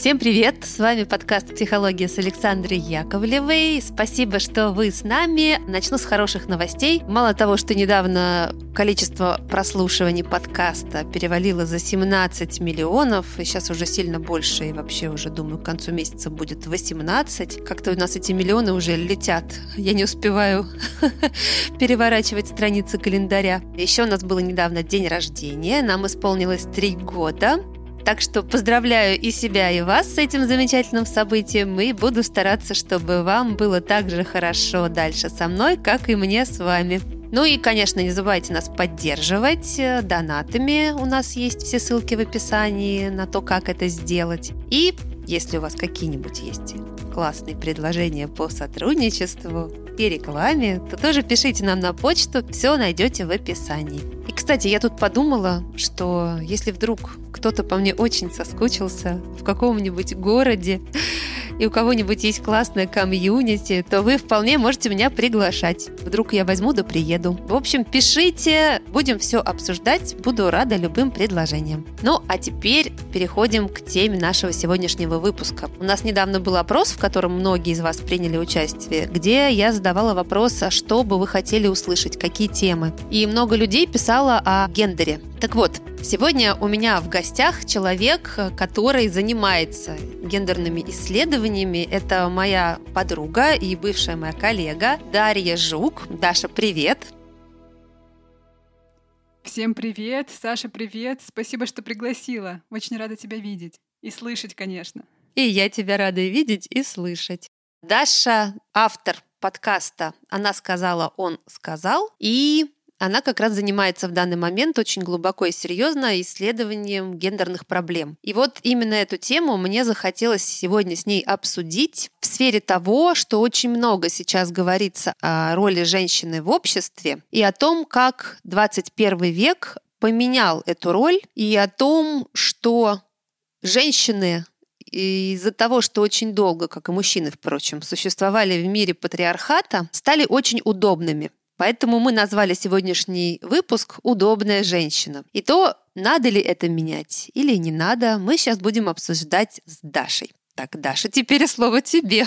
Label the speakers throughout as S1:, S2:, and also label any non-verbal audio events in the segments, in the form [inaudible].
S1: Всем привет! С вами подкаст «Психология» с Александрой Яковлевой. Спасибо, что вы с нами. Начну с хороших новостей. Мало того, что недавно количество прослушиваний подкаста перевалило за 17 миллионов, и сейчас уже сильно больше, и вообще уже, думаю, к концу месяца будет 18. Как-то у нас эти миллионы уже летят. Я не успеваю [laughs] переворачивать страницы календаря. Еще у нас было недавно день рождения. Нам исполнилось три года. Так что поздравляю и себя, и вас с этим замечательным событием, и буду стараться, чтобы вам было так же хорошо дальше со мной, как и мне с вами. Ну и, конечно, не забывайте нас поддерживать донатами. У нас есть все ссылки в описании на то, как это сделать. И если у вас какие-нибудь есть классные предложения по сотрудничеству и рекламе, то тоже пишите нам на почту, все найдете в описании. И, кстати, я тут подумала, что если вдруг кто-то по мне очень соскучился в каком-нибудь городе, и у кого-нибудь есть классная комьюнити, то вы вполне можете меня приглашать. Вдруг я возьму да приеду. В общем, пишите, будем все обсуждать, буду рада любым предложениям. Ну, а теперь переходим к теме нашего сегодняшнего выпуска. У нас недавно был опрос, в котором многие из вас приняли участие, где я задавала вопрос, а что бы вы хотели услышать, какие темы. И много людей писало о гендере. Так вот, сегодня у меня в гостях человек, который занимается гендерными исследованиями. Это моя подруга и бывшая моя коллега Дарья Жук. Даша, привет!
S2: Всем привет! Саша, привет! Спасибо, что пригласила. Очень рада тебя видеть. И слышать, конечно.
S1: И я тебя рада видеть и слышать. Даша — автор подкаста «Она сказала, он сказал». И она как раз занимается в данный момент очень глубоко и серьезно исследованием гендерных проблем. И вот именно эту тему мне захотелось сегодня с ней обсудить в сфере того, что очень много сейчас говорится о роли женщины в обществе и о том, как 21 век поменял эту роль и о том, что женщины из-за того, что очень долго, как и мужчины, впрочем, существовали в мире патриархата, стали очень удобными. Поэтому мы назвали сегодняшний выпуск «Удобная женщина». И то, надо ли это менять или не надо, мы сейчас будем обсуждать с Дашей. Так, Даша, теперь слово тебе.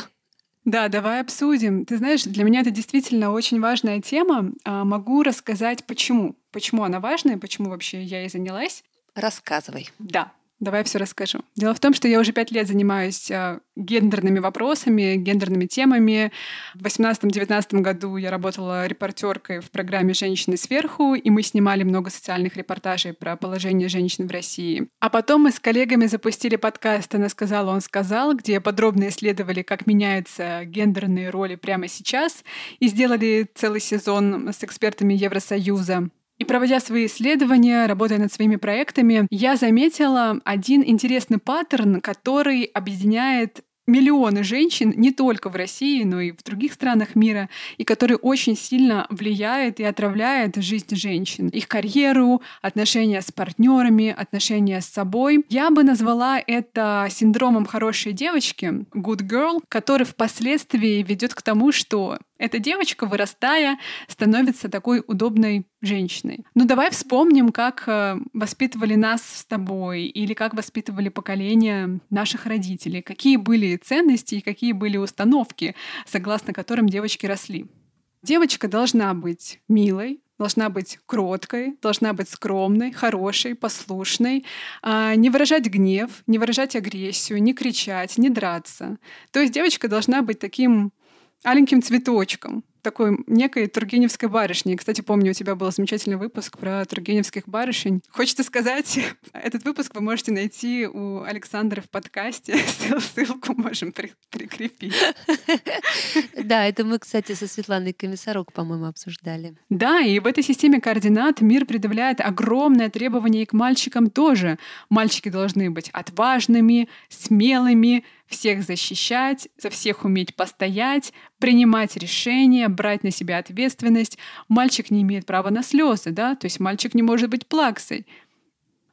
S2: Да, давай обсудим. Ты знаешь, для меня это действительно очень важная тема. А, могу рассказать, почему. Почему она важная, почему вообще я ей занялась.
S1: Рассказывай.
S2: Да. Давай все расскажу. Дело в том, что я уже пять лет занимаюсь э, гендерными вопросами, гендерными темами. В 2018-2019 году я работала репортеркой в программе «Женщины сверху», и мы снимали много социальных репортажей про положение женщин в России. А потом мы с коллегами запустили подкаст «Она сказала, он сказал», где подробно исследовали, как меняются гендерные роли прямо сейчас, и сделали целый сезон с экспертами Евросоюза и проводя свои исследования, работая над своими проектами, я заметила один интересный паттерн, который объединяет миллионы женщин не только в России, но и в других странах мира, и который очень сильно влияет и отравляет жизнь женщин, их карьеру, отношения с партнерами, отношения с собой. Я бы назвала это синдромом хорошей девочки, good girl, который впоследствии ведет к тому, что эта девочка, вырастая, становится такой удобной женщиной. Ну давай вспомним, как э, воспитывали нас с тобой или как воспитывали поколение наших родителей, какие были ценности и какие были установки, согласно которым девочки росли. Девочка должна быть милой, должна быть кроткой, должна быть скромной, хорошей, послушной, а, не выражать гнев, не выражать агрессию, не кричать, не драться. То есть девочка должна быть таким аленьким цветочком, такой некой Тургеневской барышни. Кстати, помню, у тебя был замечательный выпуск про Тургеневских барышень. Хочется сказать, [laughs] этот выпуск вы можете найти у Александра в подкасте. [laughs] Ссылку можем при прикрепить. [laughs]
S1: Да, это мы, кстати, со Светланой Комиссарок, по-моему, обсуждали.
S2: Да, и в этой системе координат мир предъявляет огромное требование и к мальчикам тоже. Мальчики должны быть отважными, смелыми, всех защищать, за всех уметь постоять, принимать решения, брать на себя ответственность. Мальчик не имеет права на слезы, да, то есть мальчик не может быть плаксой.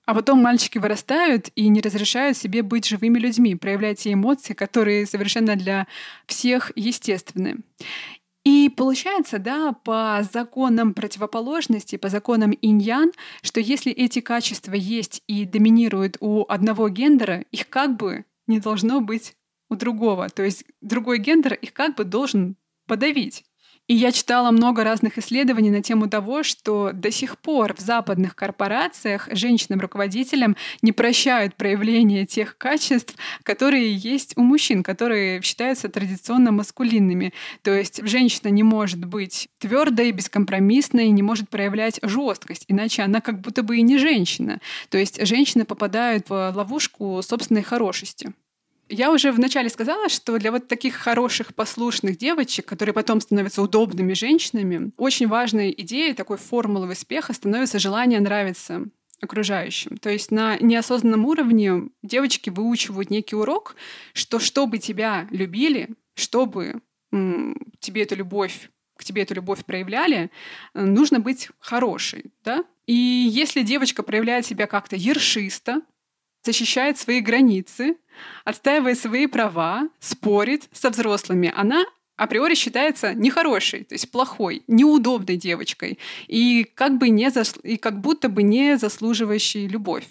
S2: А потом мальчики вырастают и не разрешают себе быть живыми людьми, проявлять те эмоции, которые совершенно для всех естественны. И получается, да, по законам противоположности, по законам иньян, что если эти качества есть и доминируют у одного гендера, их как бы не должно быть у другого. То есть другой гендер их как бы должен подавить. И я читала много разных исследований на тему того, что до сих пор в западных корпорациях женщинам-руководителям не прощают проявление тех качеств, которые есть у мужчин, которые считаются традиционно маскулинными. То есть женщина не может быть твердой, бескомпромиссной, не может проявлять жесткость, иначе она как будто бы и не женщина. То есть женщины попадают в ловушку собственной хорошести. Я уже вначале сказала, что для вот таких хороших, послушных девочек, которые потом становятся удобными женщинами, очень важной идеей такой формулы успеха становится желание нравиться окружающим. То есть на неосознанном уровне девочки выучивают некий урок, что чтобы тебя любили, чтобы м, тебе эту любовь к тебе эту любовь проявляли, нужно быть хорошей, да? И если девочка проявляет себя как-то ершисто, защищает свои границы, отстаивает свои права, спорит со взрослыми. Она априори считается нехорошей, то есть плохой, неудобной девочкой и как, бы не зас... и как будто бы не заслуживающей любовь.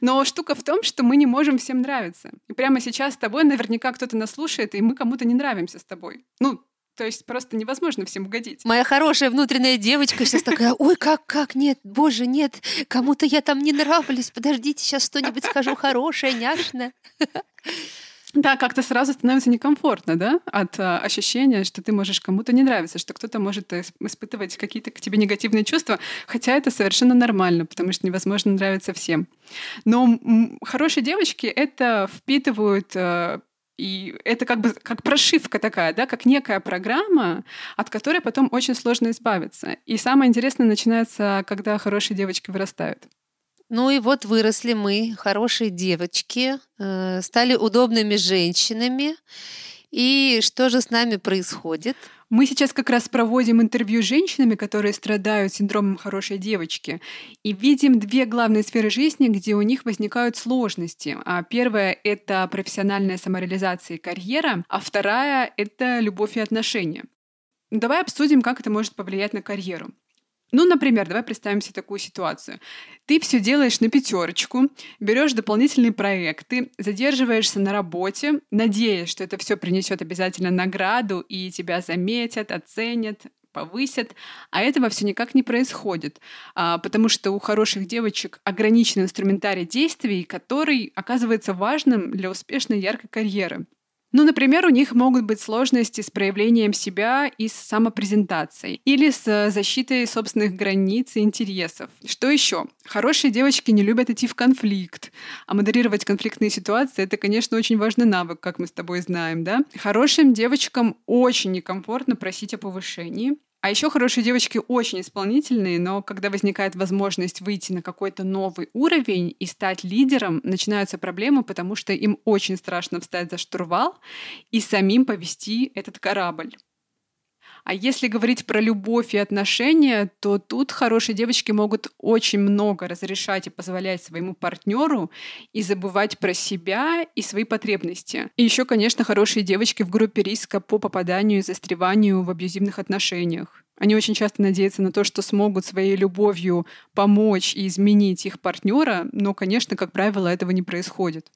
S2: Но штука в том, что мы не можем всем нравиться. И прямо сейчас с тобой наверняка кто-то нас слушает, и мы кому-то не нравимся с тобой. Ну, то есть просто невозможно всем угодить.
S1: Моя хорошая внутренняя девочка сейчас такая, ой, как, как, нет, боже, нет, кому-то я там не нравлюсь, подождите, сейчас что-нибудь скажу хорошее, няшное.
S2: Да, как-то сразу становится некомфортно, да, от а, ощущения, что ты можешь кому-то не нравиться, что кто-то может испытывать какие-то к тебе негативные чувства, хотя это совершенно нормально, потому что невозможно нравиться всем. Но хорошие девочки это впитывают а, и это как бы как прошивка такая, да, как некая программа, от которой потом очень сложно избавиться. И самое интересное начинается, когда хорошие девочки вырастают.
S1: Ну и вот выросли мы, хорошие девочки, э, стали удобными женщинами. И что же с нами происходит?
S2: Мы сейчас как раз проводим интервью с женщинами, которые страдают синдромом хорошей девочки, и видим две главные сферы жизни, где у них возникают сложности. А первая — это профессиональная самореализация и карьера, а вторая — это любовь и отношения. Давай обсудим, как это может повлиять на карьеру. Ну, например, давай представим себе такую ситуацию. Ты все делаешь на пятерочку, берешь дополнительные проекты, задерживаешься на работе, надеясь, что это все принесет обязательно награду и тебя заметят, оценят, повысят, а этого все никак не происходит, а, потому что у хороших девочек ограничен инструментарий действий, который оказывается важным для успешной яркой карьеры. Ну, например, у них могут быть сложности с проявлением себя и с самопрезентацией или с э, защитой собственных границ и интересов. Что еще? Хорошие девочки не любят идти в конфликт, а модерировать конфликтные ситуации — это, конечно, очень важный навык, как мы с тобой знаем, да? Хорошим девочкам очень некомфортно просить о повышении, а еще хорошие девочки очень исполнительные, но когда возникает возможность выйти на какой-то новый уровень и стать лидером, начинаются проблемы, потому что им очень страшно встать за штурвал и самим повести этот корабль. А если говорить про любовь и отношения, то тут хорошие девочки могут очень много разрешать и позволять своему партнеру и забывать про себя и свои потребности. И еще, конечно, хорошие девочки в группе риска по попаданию и застреванию в абьюзивных отношениях. Они очень часто надеются на то, что смогут своей любовью помочь и изменить их партнера, но, конечно, как правило, этого не происходит.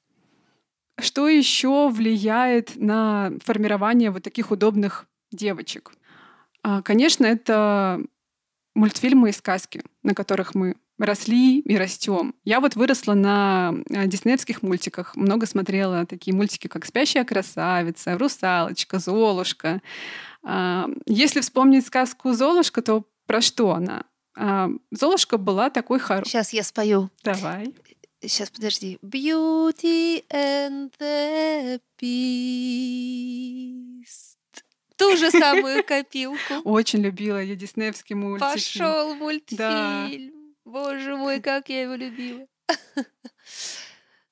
S2: Что еще влияет на формирование вот таких удобных девочек? А, конечно, это мультфильмы и сказки, на которых мы росли и растем. Я вот выросла на э, диснеевских мультиках, много смотрела такие мультики, как «Спящая красавица», «Русалочка», «Золушка». А, если вспомнить сказку «Золушка», то про что она? А, Золушка была такой хорошей.
S1: Сейчас я спою.
S2: Давай.
S1: Сейчас, подожди. Beauty and the Beast ту же самую копилку. [laughs]
S2: Очень любила я диснеевский мультик.
S1: Пошел мультфильм. Да. Боже мой, как я его любила.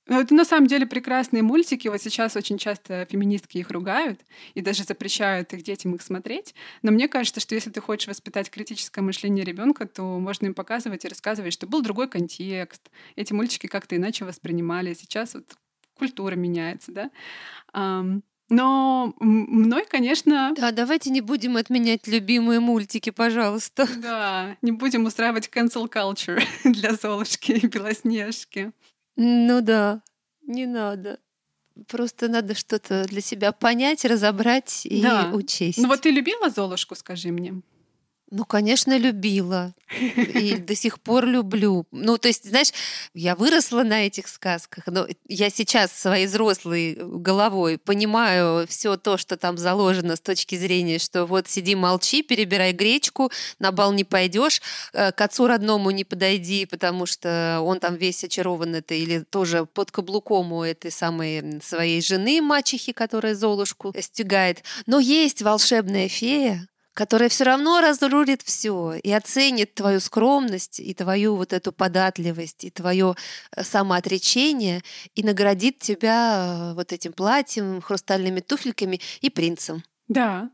S2: Ну, это на самом деле прекрасные мультики. Вот сейчас очень часто феминистки их ругают и даже запрещают их детям их смотреть. Но мне кажется, что если ты хочешь воспитать критическое мышление ребенка, то можно им показывать и рассказывать, что был другой контекст. Эти мультики как-то иначе воспринимали. Сейчас вот культура меняется, да. Но мной, конечно...
S1: Да, давайте не будем отменять любимые мультики, пожалуйста.
S2: Да, не будем устраивать cancel culture [laughs] для Золушки и Белоснежки.
S1: Ну да, не надо. Просто надо что-то для себя понять, разобрать и да. учесть.
S2: Ну вот ты любила Золушку, скажи мне?
S1: Ну, конечно, любила. И до сих пор люблю. Ну, то есть, знаешь, я выросла на этих сказках, но я сейчас своей взрослой головой понимаю все то, что там заложено с точки зрения, что вот сиди, молчи, перебирай гречку, на бал не пойдешь, э, к отцу родному не подойди, потому что он там весь очарован это, или тоже под каблуком у этой самой своей жены, мачехи, которая Золушку стягает. Но есть волшебная фея, которая все равно разрулит все и оценит твою скромность и твою вот эту податливость и твое э, самоотречение и наградит тебя э, вот этим платьем, хрустальными туфельками и принцем.
S2: Да,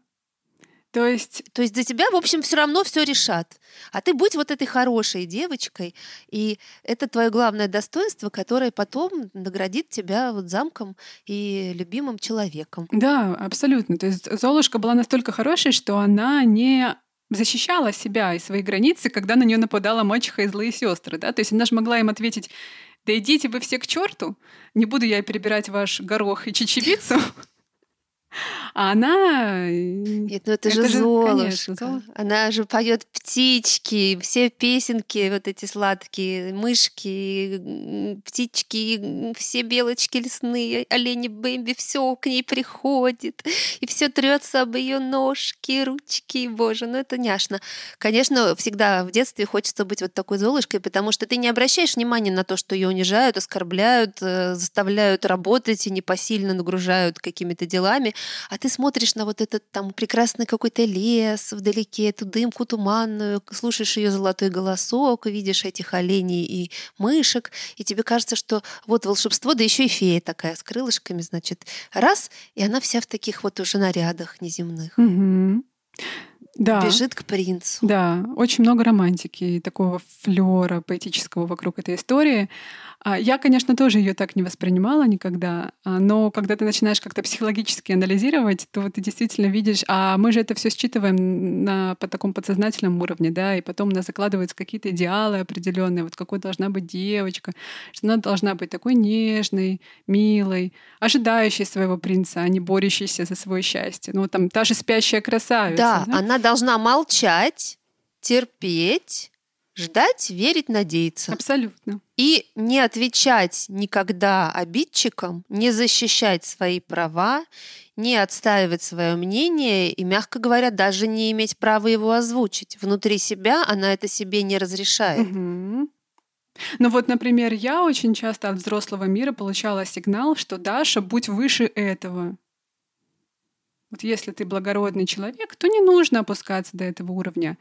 S2: то есть...
S1: То есть за тебя, в общем, все равно все решат. А ты будь вот этой хорошей девочкой, и это твое главное достоинство, которое потом наградит тебя вот замком и любимым человеком.
S2: Да, абсолютно. То есть Золушка была настолько хорошей, что она не защищала себя и свои границы, когда на нее нападала мачеха и злые сестры, да, то есть она же могла им ответить, да идите вы все к черту, не буду я перебирать ваш горох и чечевицу, [laughs] а она...
S1: Нет, ну это, это же, Золушка. Конечно, Она же поет птички, все песенки вот эти сладкие, мышки, птички, все белочки лесные, олени Бэмби, все к ней приходит, и все трется об ее ножки, ручки, боже, ну это няшно. Конечно, всегда в детстве хочется быть вот такой Золушкой, потому что ты не обращаешь внимания на то, что ее унижают, оскорбляют, э, заставляют работать и непосильно нагружают какими-то делами, а ты смотришь на вот этот там прекрасный какой-то лес вдалеке, эту дымку туманную, слушаешь ее золотой голосок, видишь этих оленей и мышек, и тебе кажется, что вот волшебство, да еще и фея такая с крылышками, значит, раз, и она вся в таких вот уже нарядах неземных.
S2: Угу. Да.
S1: Бежит к принцу.
S2: Да, очень много романтики и такого флера поэтического вокруг этой истории. А, я, конечно, тоже ее так не воспринимала никогда, а, но когда ты начинаешь как-то психологически анализировать, то ты действительно видишь, а мы же это все считываем на по такому подсознательном уровне, да, и потом у нас закладываются какие-то идеалы определенные, вот какой должна быть девочка, что она должна быть такой нежной, милой, ожидающей своего принца, а не борющейся за свое счастье. Ну, там та же спящая красавица.
S1: Да, да? она должна молчать, терпеть, Ждать, верить, надеяться.
S2: Абсолютно.
S1: И не отвечать никогда обидчикам, не защищать свои права, не отстаивать свое мнение и, мягко говоря, даже не иметь права его озвучить. Внутри себя она это себе не разрешает.
S2: Угу. Ну вот, например, я очень часто от взрослого мира получала сигнал, что Даша, будь выше этого. Вот если ты благородный человек, то не нужно опускаться до этого уровня.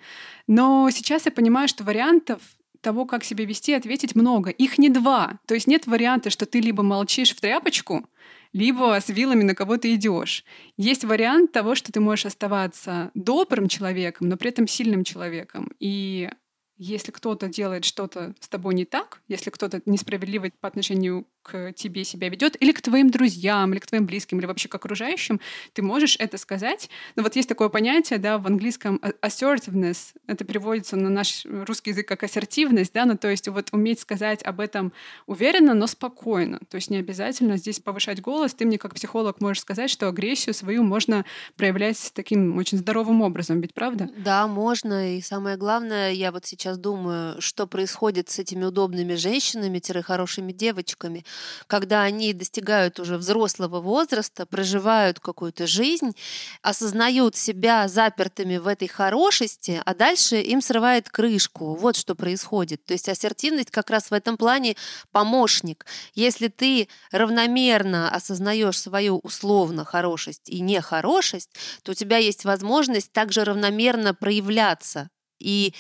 S2: Но сейчас я понимаю, что вариантов того, как себя вести, ответить много. Их не два. То есть нет варианта, что ты либо молчишь в тряпочку, либо с вилами на кого-то идешь. Есть вариант того, что ты можешь оставаться добрым человеком, но при этом сильным человеком. И если кто-то делает что-то с тобой не так, если кто-то несправедливо по отношению к тебе себя ведет, или к твоим друзьям, или к твоим близким, или вообще к окружающим, ты можешь это сказать. Но вот есть такое понятие, да, в английском assertiveness, это переводится на наш русский язык как ассертивность, да, ну то есть вот уметь сказать об этом уверенно, но спокойно. То есть не обязательно здесь повышать голос. Ты мне как психолог можешь сказать, что агрессию свою можно проявлять таким очень здоровым образом, ведь правда?
S1: Да, можно. И самое главное, я вот сейчас думаю, что происходит с этими удобными женщинами-хорошими девочками, когда они достигают уже взрослого возраста, проживают какую-то жизнь, осознают себя запертыми в этой хорошести, а дальше им срывает крышку. Вот что происходит. То есть ассертивность как раз в этом плане помощник. Если ты равномерно осознаешь свою условно хорошесть и нехорошесть, то у тебя есть возможность также равномерно проявляться и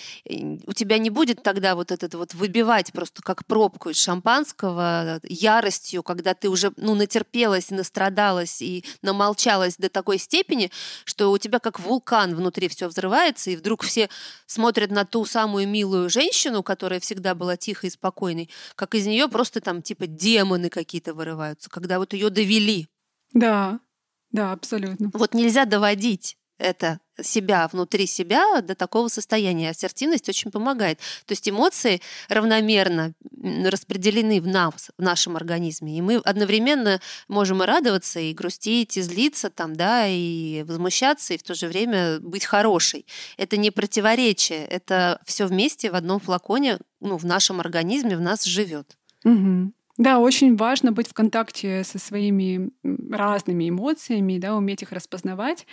S1: у тебя не будет тогда вот этот вот выбивать просто как пробку из шампанского яростью, когда ты уже ну, натерпелась, настрадалась и намолчалась до такой степени, что у тебя как вулкан внутри все взрывается, и вдруг все смотрят на ту самую милую женщину, которая всегда была тихой и спокойной, как из нее просто там типа демоны какие-то вырываются, когда вот ее довели.
S2: Да, да, абсолютно.
S1: Вот нельзя доводить это себя внутри себя до такого состояния. Ассертивность очень помогает. То есть эмоции равномерно распределены в нас, в нашем организме. И мы одновременно можем и радоваться, и грустить, и злиться, там, да, и возмущаться, и в то же время быть хорошей. Это не противоречие, это все вместе в одном флаконе, ну, в нашем организме, в нас живет.
S2: Угу. Да, очень важно быть в контакте со своими разными эмоциями, да, уметь их распознавать.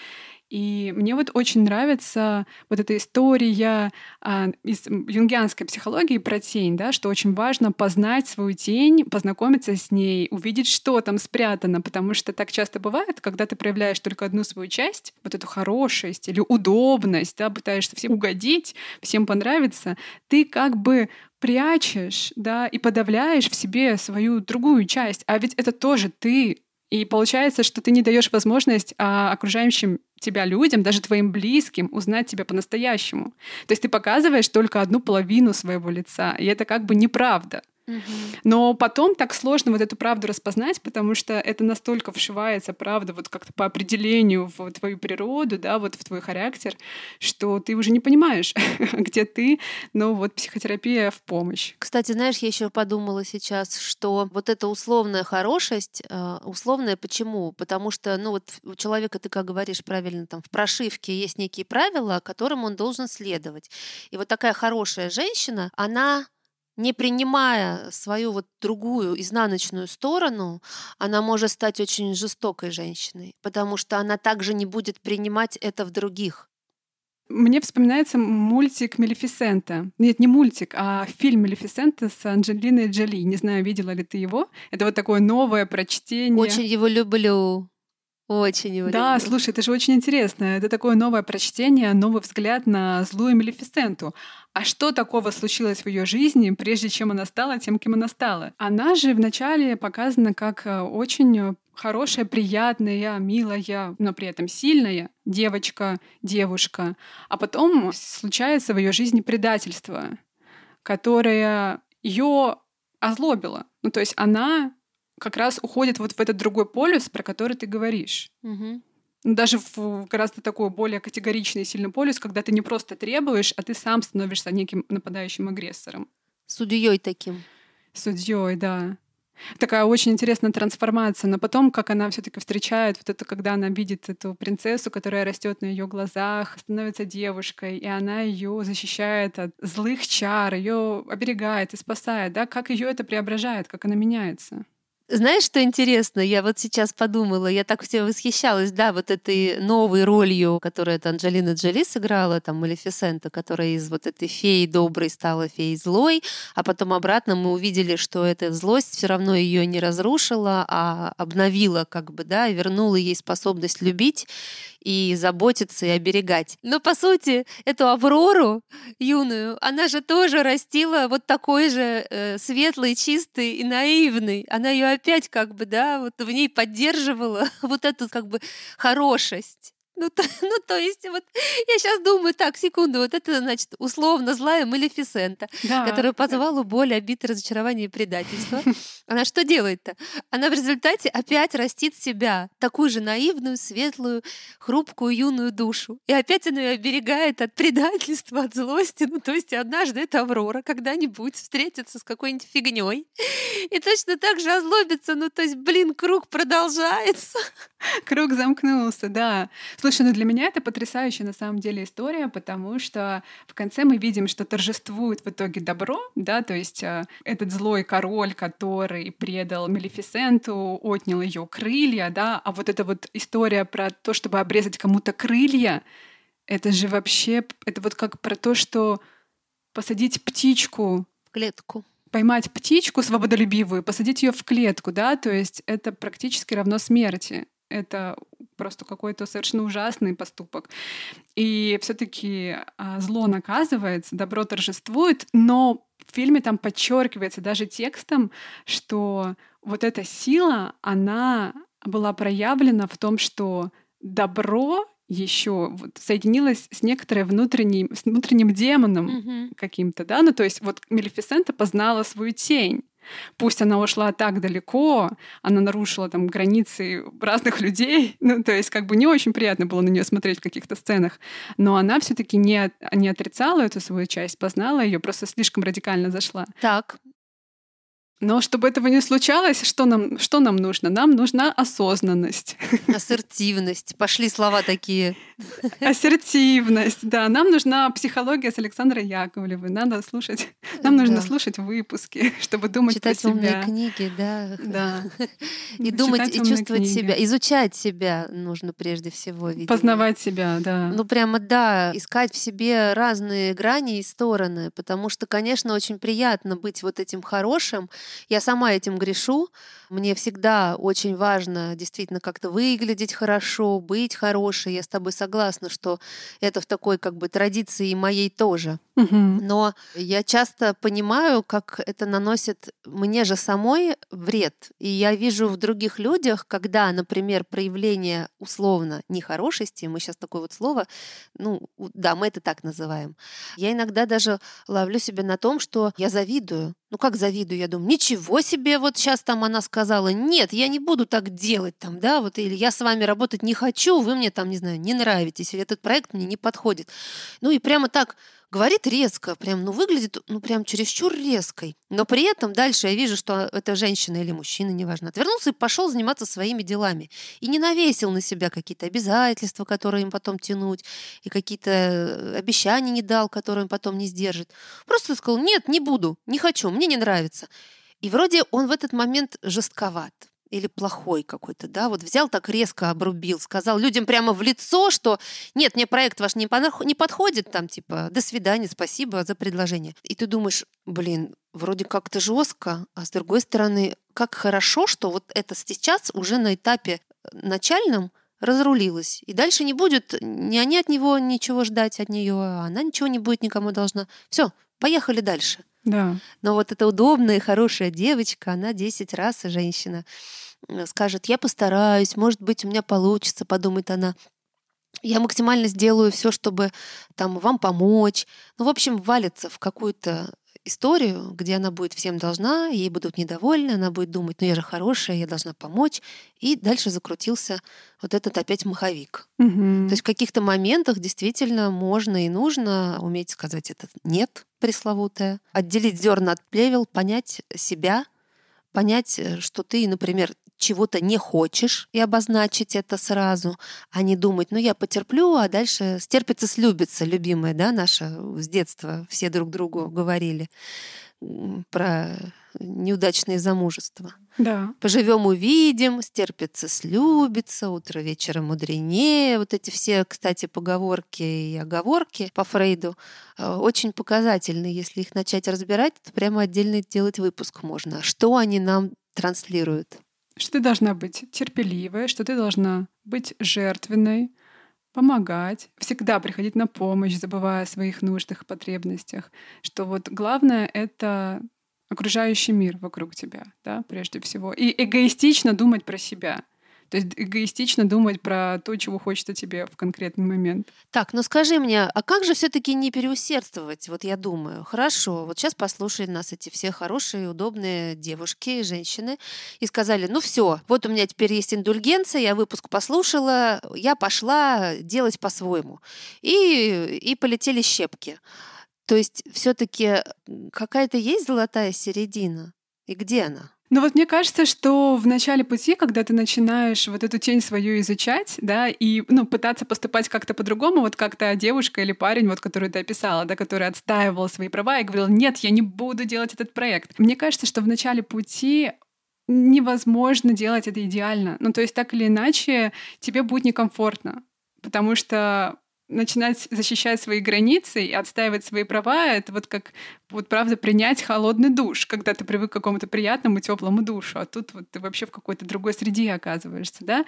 S2: И мне вот очень нравится вот эта история а, из юнгианской психологии про тень, да, что очень важно познать свою тень, познакомиться с ней, увидеть, что там спрятано, потому что так часто бывает, когда ты проявляешь только одну свою часть, вот эту хорошесть или удобность, да, пытаешься всем угодить, всем понравиться, ты как бы прячешь, да, и подавляешь в себе свою другую часть. А ведь это тоже ты. И получается, что ты не даешь возможность а, окружающим тебя людям, даже твоим близким, узнать тебя по-настоящему. То есть ты показываешь только одну половину своего лица, и это как бы неправда. Но потом так сложно вот эту правду распознать, потому что это настолько вшивается, правда, вот как-то по определению в твою природу, да, вот в твой характер, что ты уже не понимаешь, [laughs] где ты, но вот психотерапия в помощь.
S1: Кстати, знаешь, я еще подумала сейчас, что вот эта условная хорошесть, э, условная почему? Потому что, ну вот у человека, ты как говоришь правильно, там в прошивке есть некие правила, которым он должен следовать. И вот такая хорошая женщина, она не принимая свою вот другую изнаночную сторону, она может стать очень жестокой женщиной, потому что она также не будет принимать это в других.
S2: Мне вспоминается мультик «Малефисента». Нет, не мультик, а фильм «Малефисента» с Анджелиной Джоли. Не знаю, видела ли ты его. Это вот такое новое прочтение.
S1: Очень его люблю. Очень его
S2: Да,
S1: люблю.
S2: слушай, это же очень интересно. Это такое новое прочтение, новый взгляд на злую Мелефисенту. А что такого случилось в ее жизни, прежде чем она стала тем, кем она стала? Она же вначале показана как э, очень хорошая, приятная, милая, но при этом сильная девочка, девушка. А потом случается в ее жизни предательство, которое ее озлобило. Ну, то есть она как раз уходит вот в этот другой полюс, про который ты говоришь.
S1: Угу.
S2: Даже в гораздо такой более категоричный сильный полюс, когда ты не просто требуешь, а ты сам становишься неким нападающим агрессором.
S1: Судьей таким.
S2: Судьей, да. Такая очень интересная трансформация, но потом, как она все-таки встречает вот это, когда она видит эту принцессу, которая растет на ее глазах, становится девушкой, и она ее защищает от злых чар, ее оберегает и спасает, да, как ее это преображает, как она меняется.
S1: Знаешь, что интересно? Я вот сейчас подумала, я так все восхищалась, да, вот этой новой ролью, которую это Анджелина Джоли сыграла, там, Малефисента, которая из вот этой феи доброй стала феей злой, а потом обратно мы увидели, что эта злость все равно ее не разрушила, а обновила, как бы, да, вернула ей способность любить и заботиться и оберегать. Но, по сути, эту Аврору юную, она же тоже растила вот такой же э, светлый, чистый и наивный. Она ее опять как бы, да, вот в ней поддерживала [laughs] вот эту как бы хорошесть. Ну то, [laughs] ну, то есть, вот я сейчас думаю, так, секунду, вот это, значит, условно злая Малефисента, да. которая позвала боль, обид, разочарование и предательство. Она что делает-то? Она в результате опять растит себя, такую же наивную, светлую, хрупкую, юную душу. И опять она ее оберегает от предательства, от злости. Ну, то есть однажды эта Аврора когда-нибудь встретится с какой-нибудь фигней и точно так же озлобится. Ну, то есть, блин, круг продолжается.
S2: Круг замкнулся, да. Слушай, ну для меня это потрясающая на самом деле история, потому что в конце мы видим, что торжествует в итоге добро, да, то есть э, этот злой король, который предал Мелефисенту, отнял ее крылья, да, а вот эта вот история про то, чтобы обрезать кому-то крылья, это же вообще, это вот как про то, что посадить птичку
S1: в клетку
S2: поймать птичку свободолюбивую, посадить ее в клетку, да, то есть это практически равно смерти. Это просто какой-то совершенно ужасный поступок. И все-таки а, зло наказывается, добро торжествует, но в фильме там подчеркивается даже текстом, что вот эта сила, она была проявлена в том, что добро еще вот соединилось с некоторой внутренним, с внутренним демоном mm-hmm. каким-то, да, ну то есть вот Мелефисента познала свою тень, Пусть она ушла так далеко, она нарушила там границы разных людей, [laughs] ну, то есть как бы не очень приятно было на нее смотреть в каких-то сценах, но она все таки не, не отрицала эту свою часть, познала ее, просто слишком радикально зашла.
S1: Так,
S2: но чтобы этого не случалось, что нам, что нам нужно? Нам нужна осознанность. [laughs]
S1: Ассертивность. Пошли слова такие.
S2: Ассертивность, да. Нам нужна психология с Александрой Яковлевой. Надо слушать. Нам нужно да. слушать выпуски, [laughs] чтобы думать
S1: Читать
S2: про себя.
S1: умные книги, да.
S2: Да.
S1: И думать, и чувствовать книги. себя. Изучать себя нужно прежде всего. Видимо.
S2: Познавать себя, да.
S1: Ну, прямо, да. Искать в себе разные грани и стороны. Потому что, конечно, очень приятно быть вот этим хорошим, я сама этим грешу. Мне всегда очень важно действительно как-то выглядеть хорошо, быть хорошей. Я с тобой согласна, что это в такой как бы традиции моей тоже.
S2: Угу.
S1: Но я часто понимаю, как это наносит мне же самой вред. И я вижу в других людях, когда, например, проявление условно нехорошести, мы сейчас такое вот слово, ну да, мы это так называем. Я иногда даже ловлю себя на том, что я завидую. Ну как завидую? Я думаю, ничего себе, вот сейчас там она сказала, нет, я не буду так делать там, да, вот, или я с вами работать не хочу, вы мне там, не знаю, не нравитесь, или этот проект мне не подходит. Ну и прямо так говорит резко, прям, ну, выглядит, ну, прям чересчур резкой. Но при этом дальше я вижу, что это женщина или мужчина, неважно, отвернулся и пошел заниматься своими делами. И не навесил на себя какие-то обязательства, которые им потом тянуть, и какие-то обещания не дал, которые им потом не сдержит. Просто сказал, нет, не буду, не хочу, мне не нравится. И вроде он в этот момент жестковат или плохой какой-то, да, вот взял так резко обрубил, сказал людям прямо в лицо, что нет, мне проект ваш не, не подходит, там, типа, до свидания, спасибо за предложение. И ты думаешь, блин, вроде как-то жестко, а с другой стороны, как хорошо, что вот это сейчас уже на этапе э, начальном разрулилось. И дальше не будет ни они от него ничего ждать от нее, а она ничего не будет никому должна. Все, поехали дальше.
S2: Да.
S1: Но вот эта удобная, хорошая девочка, она 10 раз женщина. Э, скажет, я постараюсь, может быть, у меня получится, подумает она. Я максимально сделаю все, чтобы там вам помочь. Ну, в общем, валится в какую-то историю, где она будет всем должна, ей будут недовольны, она будет думать, ну я же хорошая, я должна помочь. И дальше закрутился вот этот опять маховик.
S2: Угу.
S1: То есть в каких-то моментах действительно можно и нужно уметь сказать это «нет» пресловутое, отделить зерна от плевел, понять себя, понять, э, что ты, например, чего-то не хочешь и обозначить это сразу, а не думать, ну я потерплю, а дальше стерпится, слюбится, любимая, да, наша с детства все друг другу говорили про неудачные замужества.
S2: Да.
S1: Поживем, увидим, стерпится, слюбится, утро вечера мудренее. Вот эти все, кстати, поговорки и оговорки по Фрейду э, очень показательны. Если их начать разбирать, то прямо отдельно делать выпуск можно. Что они нам транслируют?
S2: Что ты должна быть терпеливой, что ты должна быть жертвенной, помогать, всегда приходить на помощь, забывая о своих нуждах, потребностях, что вот главное — это окружающий мир вокруг тебя, да, прежде всего. И эгоистично думать про себя. То есть эгоистично думать про то, чего хочется тебе в конкретный момент.
S1: Так, ну скажи мне, а как же все-таки не переусердствовать? Вот я думаю, хорошо, вот сейчас послушали нас эти все хорошие, удобные девушки, женщины, и сказали, ну все, вот у меня теперь есть индульгенция, я выпуск послушала, я пошла делать по-своему. И, и полетели щепки. То есть все-таки какая-то есть золотая середина? И где она?
S2: Ну вот мне кажется, что в начале пути, когда ты начинаешь вот эту тень свою изучать, да, и ну, пытаться поступать как-то по-другому, вот как то девушка или парень, вот которую ты описала, да, который отстаивал свои права и говорил, нет, я не буду делать этот проект. Мне кажется, что в начале пути невозможно делать это идеально. Ну, то есть так или иначе тебе будет некомфортно, потому что начинать защищать свои границы и отстаивать свои права, это вот как вот правда принять холодный душ, когда ты привык к какому-то приятному теплому душу, а тут вот ты вообще в какой-то другой среде оказываешься, да.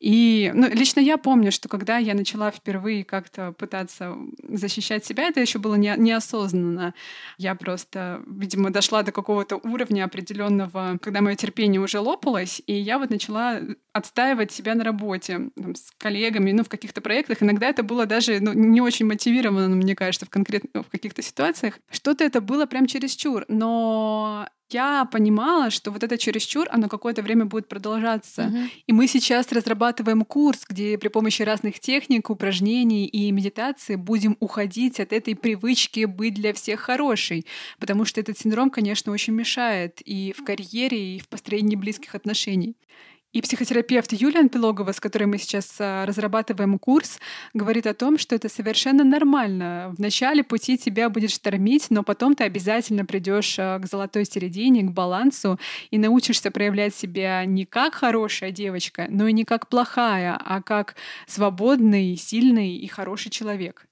S2: И ну, лично я помню, что когда я начала впервые как-то пытаться защищать себя, это еще было не, неосознанно. Я просто, видимо, дошла до какого-то уровня определенного, когда мое терпение уже лопалось, и я вот начала отстаивать себя на работе там, с коллегами, ну, в каких-то проектах. Иногда это было даже ну, не очень мотивировано, мне кажется, в, конкретно, в каких-то ситуациях. Что-то это было прям чересчур, но я понимала, что вот это чересчур, оно какое-то время будет продолжаться.
S1: Мгм.
S2: И мы сейчас разрабатываем курс, где при помощи разных техник, упражнений и медитации будем уходить от этой привычки быть для всех хорошей. Потому что этот синдром, конечно, очень мешает и в карьере, и в построении близких отношений. И психотерапевт Юлия Пилогова, с которой мы сейчас а, разрабатываем курс, говорит о том, что это совершенно нормально. В начале пути тебя будет штормить, но потом ты обязательно придешь а, к золотой середине, к балансу и научишься проявлять себя не как хорошая девочка, но и не как плохая, а как свободный, сильный и хороший человек.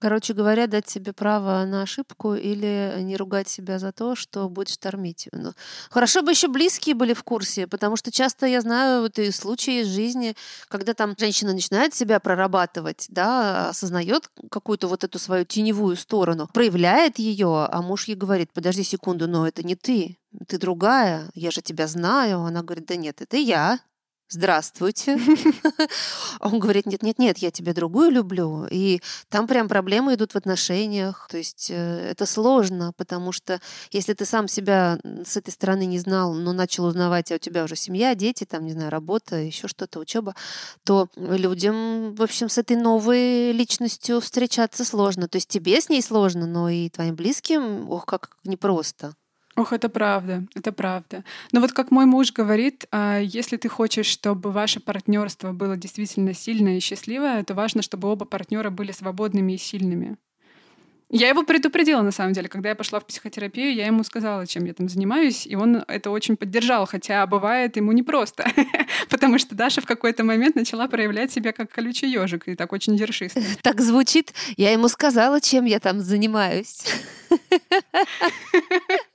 S1: Короче говоря, дать себе право на ошибку или не ругать себя за то, что будет штормить. Ну, хорошо бы еще близкие были в курсе, потому что часто я знаю вот и случаи из жизни, когда там женщина начинает себя прорабатывать, да, осознает какую-то вот эту свою теневую сторону, проявляет ее, а муж ей говорит, подожди секунду, но это не ты, ты другая, я же тебя знаю. Она говорит, да нет, это я, здравствуйте. [laughs] [laughs] Он говорит, нет-нет-нет, я тебя другую люблю. И там прям проблемы идут в отношениях. То есть э, это сложно, потому что если ты сам себя с этой стороны не знал, но начал узнавать, а у тебя уже семья, дети, там, не знаю, работа, еще что-то, учеба, то людям, в общем, с этой новой личностью встречаться сложно. То есть тебе с ней сложно, но и твоим близким, ох, как непросто.
S2: Ох, это правда, это правда. Но вот как мой муж говорит, а, если ты хочешь, чтобы ваше партнерство было действительно сильное и счастливое, то важно, чтобы оба партнера были свободными и сильными. Я его предупредила, на самом деле. Когда я пошла в психотерапию, я ему сказала, чем я там занимаюсь, и он это очень поддержал, хотя бывает ему непросто, [laughs] потому что Даша в какой-то момент начала проявлять себя как колючий ежик и так очень дершисто. [laughs]
S1: Так звучит, я ему сказала, чем я там занимаюсь. [laughs]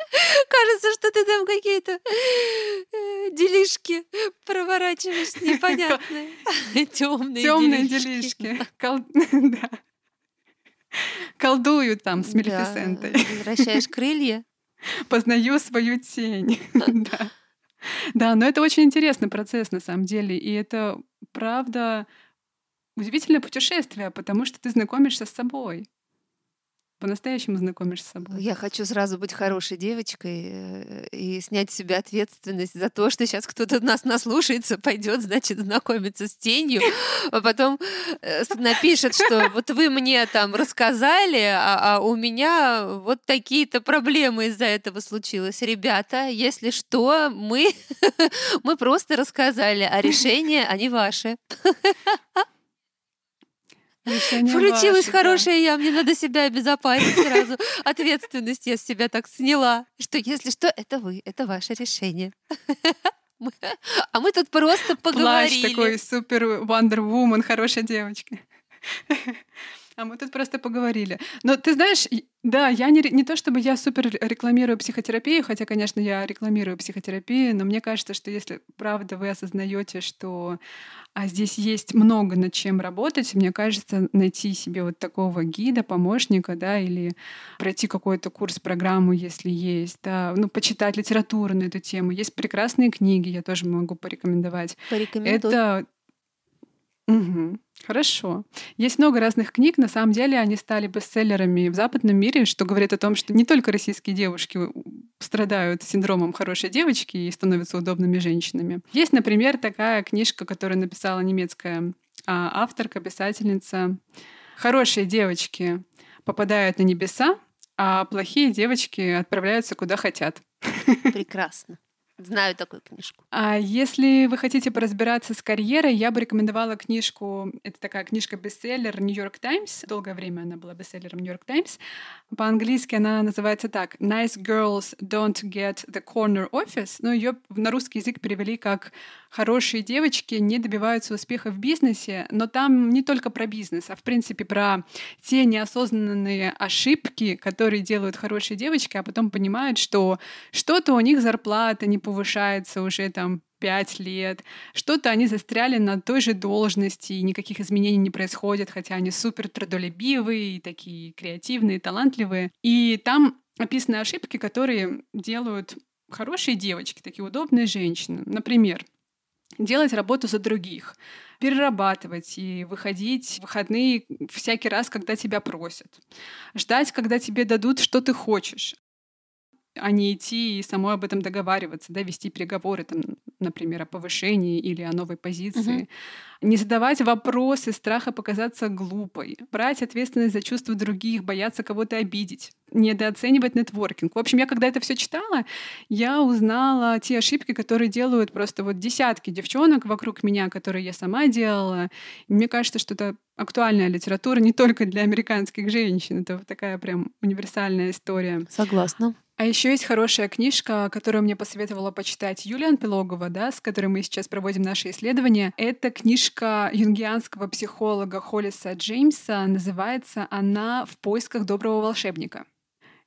S1: Кажется, что ты там какие-то э, делишки проворачиваешь [laughs] непонятные. [laughs] Темные
S2: Темные
S1: делишки. [laughs]
S2: Колдую там с
S1: Да,
S2: Малефисентой.
S1: Возвращаешь крылья.
S2: Познаю свою тень. Да. Да, но это очень интересный процесс на самом деле. И это, правда, удивительное путешествие, потому что ты знакомишься с собой. По-настоящему знакомишься с собой.
S1: Я хочу сразу быть хорошей девочкой э, и снять с себя ответственность за то, что сейчас кто-то нас наслушается, пойдет, значит, знакомиться с тенью, а потом э, напишет, что вот вы мне там рассказали, а, а у меня вот такие-то проблемы из-за этого случилось. Ребята, если что, мы, [laughs] мы просто рассказали, а решения, они ваши. [laughs]
S2: Да.
S1: хорошее я, мне надо себя обезопасить сразу. Ответственность я с себя так сняла, что если что, это вы, это ваше решение. А мы тут просто
S2: Плащ
S1: поговорили.
S2: такой супер Wonder Woman, хорошая девочка. А мы тут просто поговорили. Но ты знаешь, да, я не, не то чтобы я супер рекламирую психотерапию, хотя, конечно, я рекламирую психотерапию, но мне кажется, что если правда вы осознаете, что а здесь есть много над чем работать, мне кажется, найти себе вот такого гида, помощника, да, или пройти какой-то курс, программу, если есть, да, ну, почитать литературу на эту тему. Есть прекрасные книги, я тоже могу порекомендовать.
S1: Порекомендуй.
S2: Это Мгм. Хорошо. Есть много разных книг. На самом деле они стали бестселлерами в западном мире, что говорит о том, что не только российские девушки страдают синдромом хорошей девочки и становятся удобными женщинами. Есть, например, такая книжка, которую написала немецкая а, авторка, писательница. Хорошие девочки попадают на небеса, а плохие девочки отправляются куда хотят.
S1: Прекрасно. Знаю такую книжку.
S2: А если вы хотите поразбираться с карьерой, я бы рекомендовала книжку. Это такая книжка-бестселлер Нью-Йорк Таймс. Долгое время она была бестселлером Нью-Йорк Таймс. По-английски она называется так: Nice girls don't get the corner office. Но ее на русский язык перевели как хорошие девочки не добиваются успеха в бизнесе, но там не только про бизнес, а в принципе про те неосознанные ошибки, которые делают хорошие девочки, а потом понимают, что что-то у них зарплата не повышается уже там пять лет, что-то они застряли на той же должности, и никаких изменений не происходит, хотя они супер трудолюбивые, и такие креативные, талантливые. И там описаны ошибки, которые делают хорошие девочки, такие удобные женщины. Например, делать работу за других, перерабатывать и выходить в выходные всякий раз, когда тебя просят, ждать, когда тебе дадут, что ты хочешь. А не идти и самой об этом договариваться, да, вести переговоры, там, например, о повышении или о новой позиции. Угу. Не задавать вопросы страха показаться глупой, брать ответственность за чувства других, бояться кого-то обидеть, недооценивать нетворкинг. В общем, я когда это все читала, я узнала те ошибки, которые делают просто вот десятки девчонок вокруг меня, которые я сама делала. И мне кажется, что это актуальная литература не только для американских женщин. Это такая прям универсальная история.
S1: Согласна.
S2: А еще есть хорошая книжка, которую мне посоветовала почитать Юлия Анпилогова, да, с которой мы сейчас проводим наши исследования. Это книжка юнгианского психолога Холлиса Джеймса. Называется она «В поисках доброго волшебника».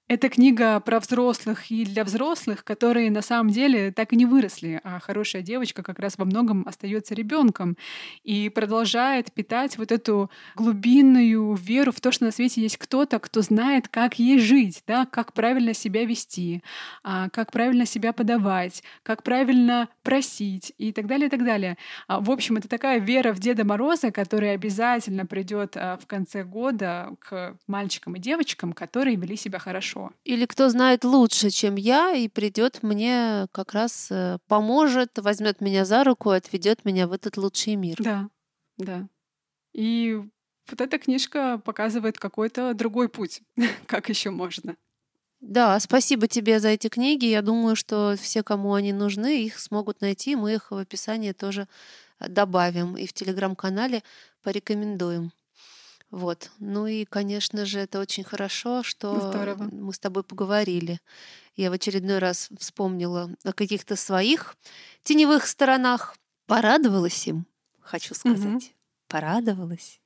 S2: Это книга про взрослых и для взрослых, которые на самом деле так и не выросли, а хорошая девочка как раз во многом остается ребенком и продолжает питать вот эту глубинную веру в то, что на свете есть кто-то, кто знает, как ей жить, да, как правильно себя вести, а, как правильно себя подавать, как правильно просить и так далее, и так далее. А, в общем, это такая вера в Деда Мороза, которая обязательно придет а, в конце года к мальчикам и девочкам, которые вели себя хорошо хорошо.
S1: Или кто знает лучше, чем я, и придет мне как раз э, поможет, возьмет меня за руку, отведет меня в этот лучший мир.
S2: Да, да. И вот эта книжка показывает какой-то другой путь, [laughs] как еще можно.
S1: Да, спасибо тебе за эти книги. Я думаю, что все, кому они нужны, их смогут найти. Мы их в описании тоже добавим и в телеграм-канале порекомендуем. Вот. Ну и, конечно же, это очень хорошо, что Здорово. мы с тобой поговорили. Я в очередной раз вспомнила о каких-то своих теневых сторонах. Порадовалась им, хочу сказать. Угу. Порадовалась.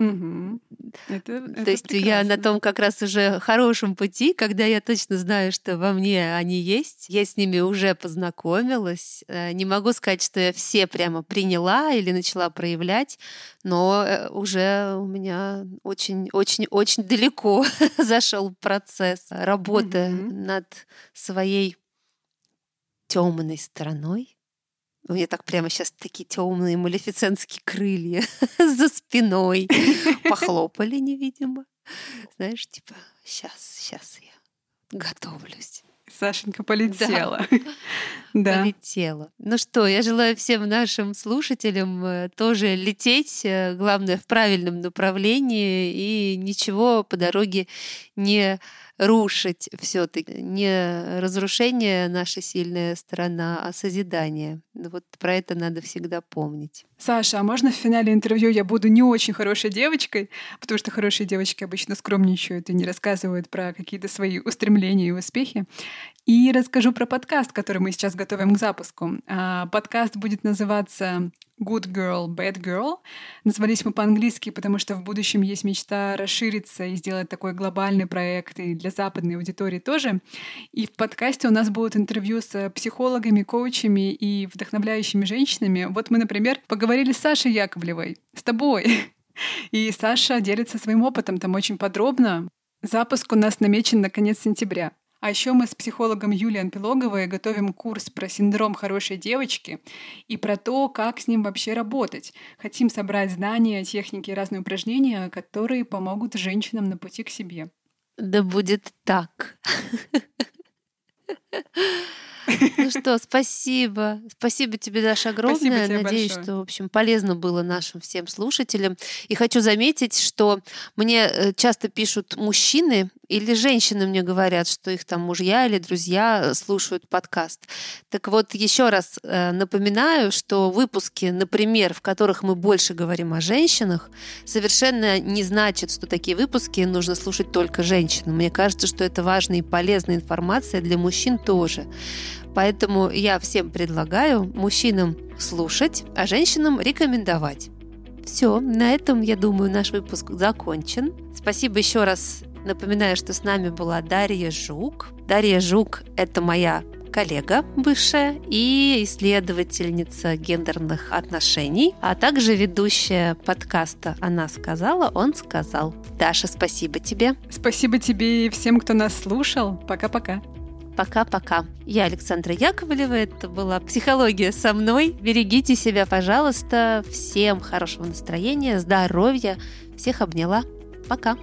S2: Угу. Это,
S1: То это есть прекрасно. я на том как раз уже хорошем пути, когда я точно знаю, что во мне они есть. Я с ними уже познакомилась. Э, не могу сказать, что я все прямо приняла или начала проявлять, но э, уже у меня очень-очень-очень далеко [laughs] зашел процесс работы угу. над своей темной стороной у меня так прямо сейчас такие темные малефицентские крылья [laughs] за спиной [laughs] похлопали невидимо. Знаешь, типа, сейчас, сейчас я готовлюсь.
S2: Сашенька полетела. [laughs]
S1: Да. Полетела. Ну что, я желаю всем нашим слушателям э, тоже лететь, э, главное, в правильном направлении и ничего по дороге не рушить все-таки. Не разрушение наша сильная сторона, а созидание. Вот про это надо всегда помнить.
S2: Саша, а можно в финале интервью я буду не очень хорошей девочкой, потому что хорошие девочки обычно скромничают и не рассказывают про какие-то свои устремления и успехи. И расскажу про подкаст, который мы сейчас готовим к запуску. А, подкаст будет называться Good Girl, Bad Girl. Назвались мы по-английски, потому что в будущем есть мечта расшириться и сделать такой глобальный проект и для западной аудитории тоже. И в подкасте у нас будут интервью с психологами, коучами и вдохновляющими женщинами. Вот мы, например, поговорили с Сашей Яковлевой, с тобой. [laughs] И Саша делится своим опытом там очень подробно. Запуск у нас намечен на конец сентября. А еще мы с психологом Юлией Анпилоговой готовим курс про синдром хорошей девочки и про то, как с ним вообще работать. Хотим собрать знания, техники и разные упражнения, которые помогут женщинам на пути к себе.
S1: Да будет так. Ну что, спасибо. Спасибо тебе, Даша, огромное.
S2: Тебе
S1: Надеюсь,
S2: большое.
S1: что, в общем, полезно было нашим всем слушателям. И хочу заметить, что мне э, часто пишут мужчины или женщины мне говорят, что их там мужья или друзья э, слушают подкаст. Так вот, еще раз э, напоминаю, что выпуски, например, в которых мы больше говорим о женщинах, совершенно не значит, что такие выпуски нужно слушать только женщинам. Мне кажется, что это важная и полезная информация для мужчин тоже. Поэтому я всем предлагаю мужчинам слушать, а женщинам рекомендовать. Все, на этом, я думаю, наш выпуск закончен. Спасибо еще раз. Напоминаю, что с нами была Дарья Жук. Дарья Жук – это моя коллега бывшая и исследовательница гендерных отношений, а также ведущая подкаста «Она сказала, он сказал». Даша, спасибо тебе.
S2: Спасибо тебе и всем, кто нас слушал. Пока-пока.
S1: Пока-пока. Я Александра Яковлева. Это была «Психология со мной». Берегите себя, пожалуйста. Всем хорошего настроения, здоровья. Всех обняла. Пока.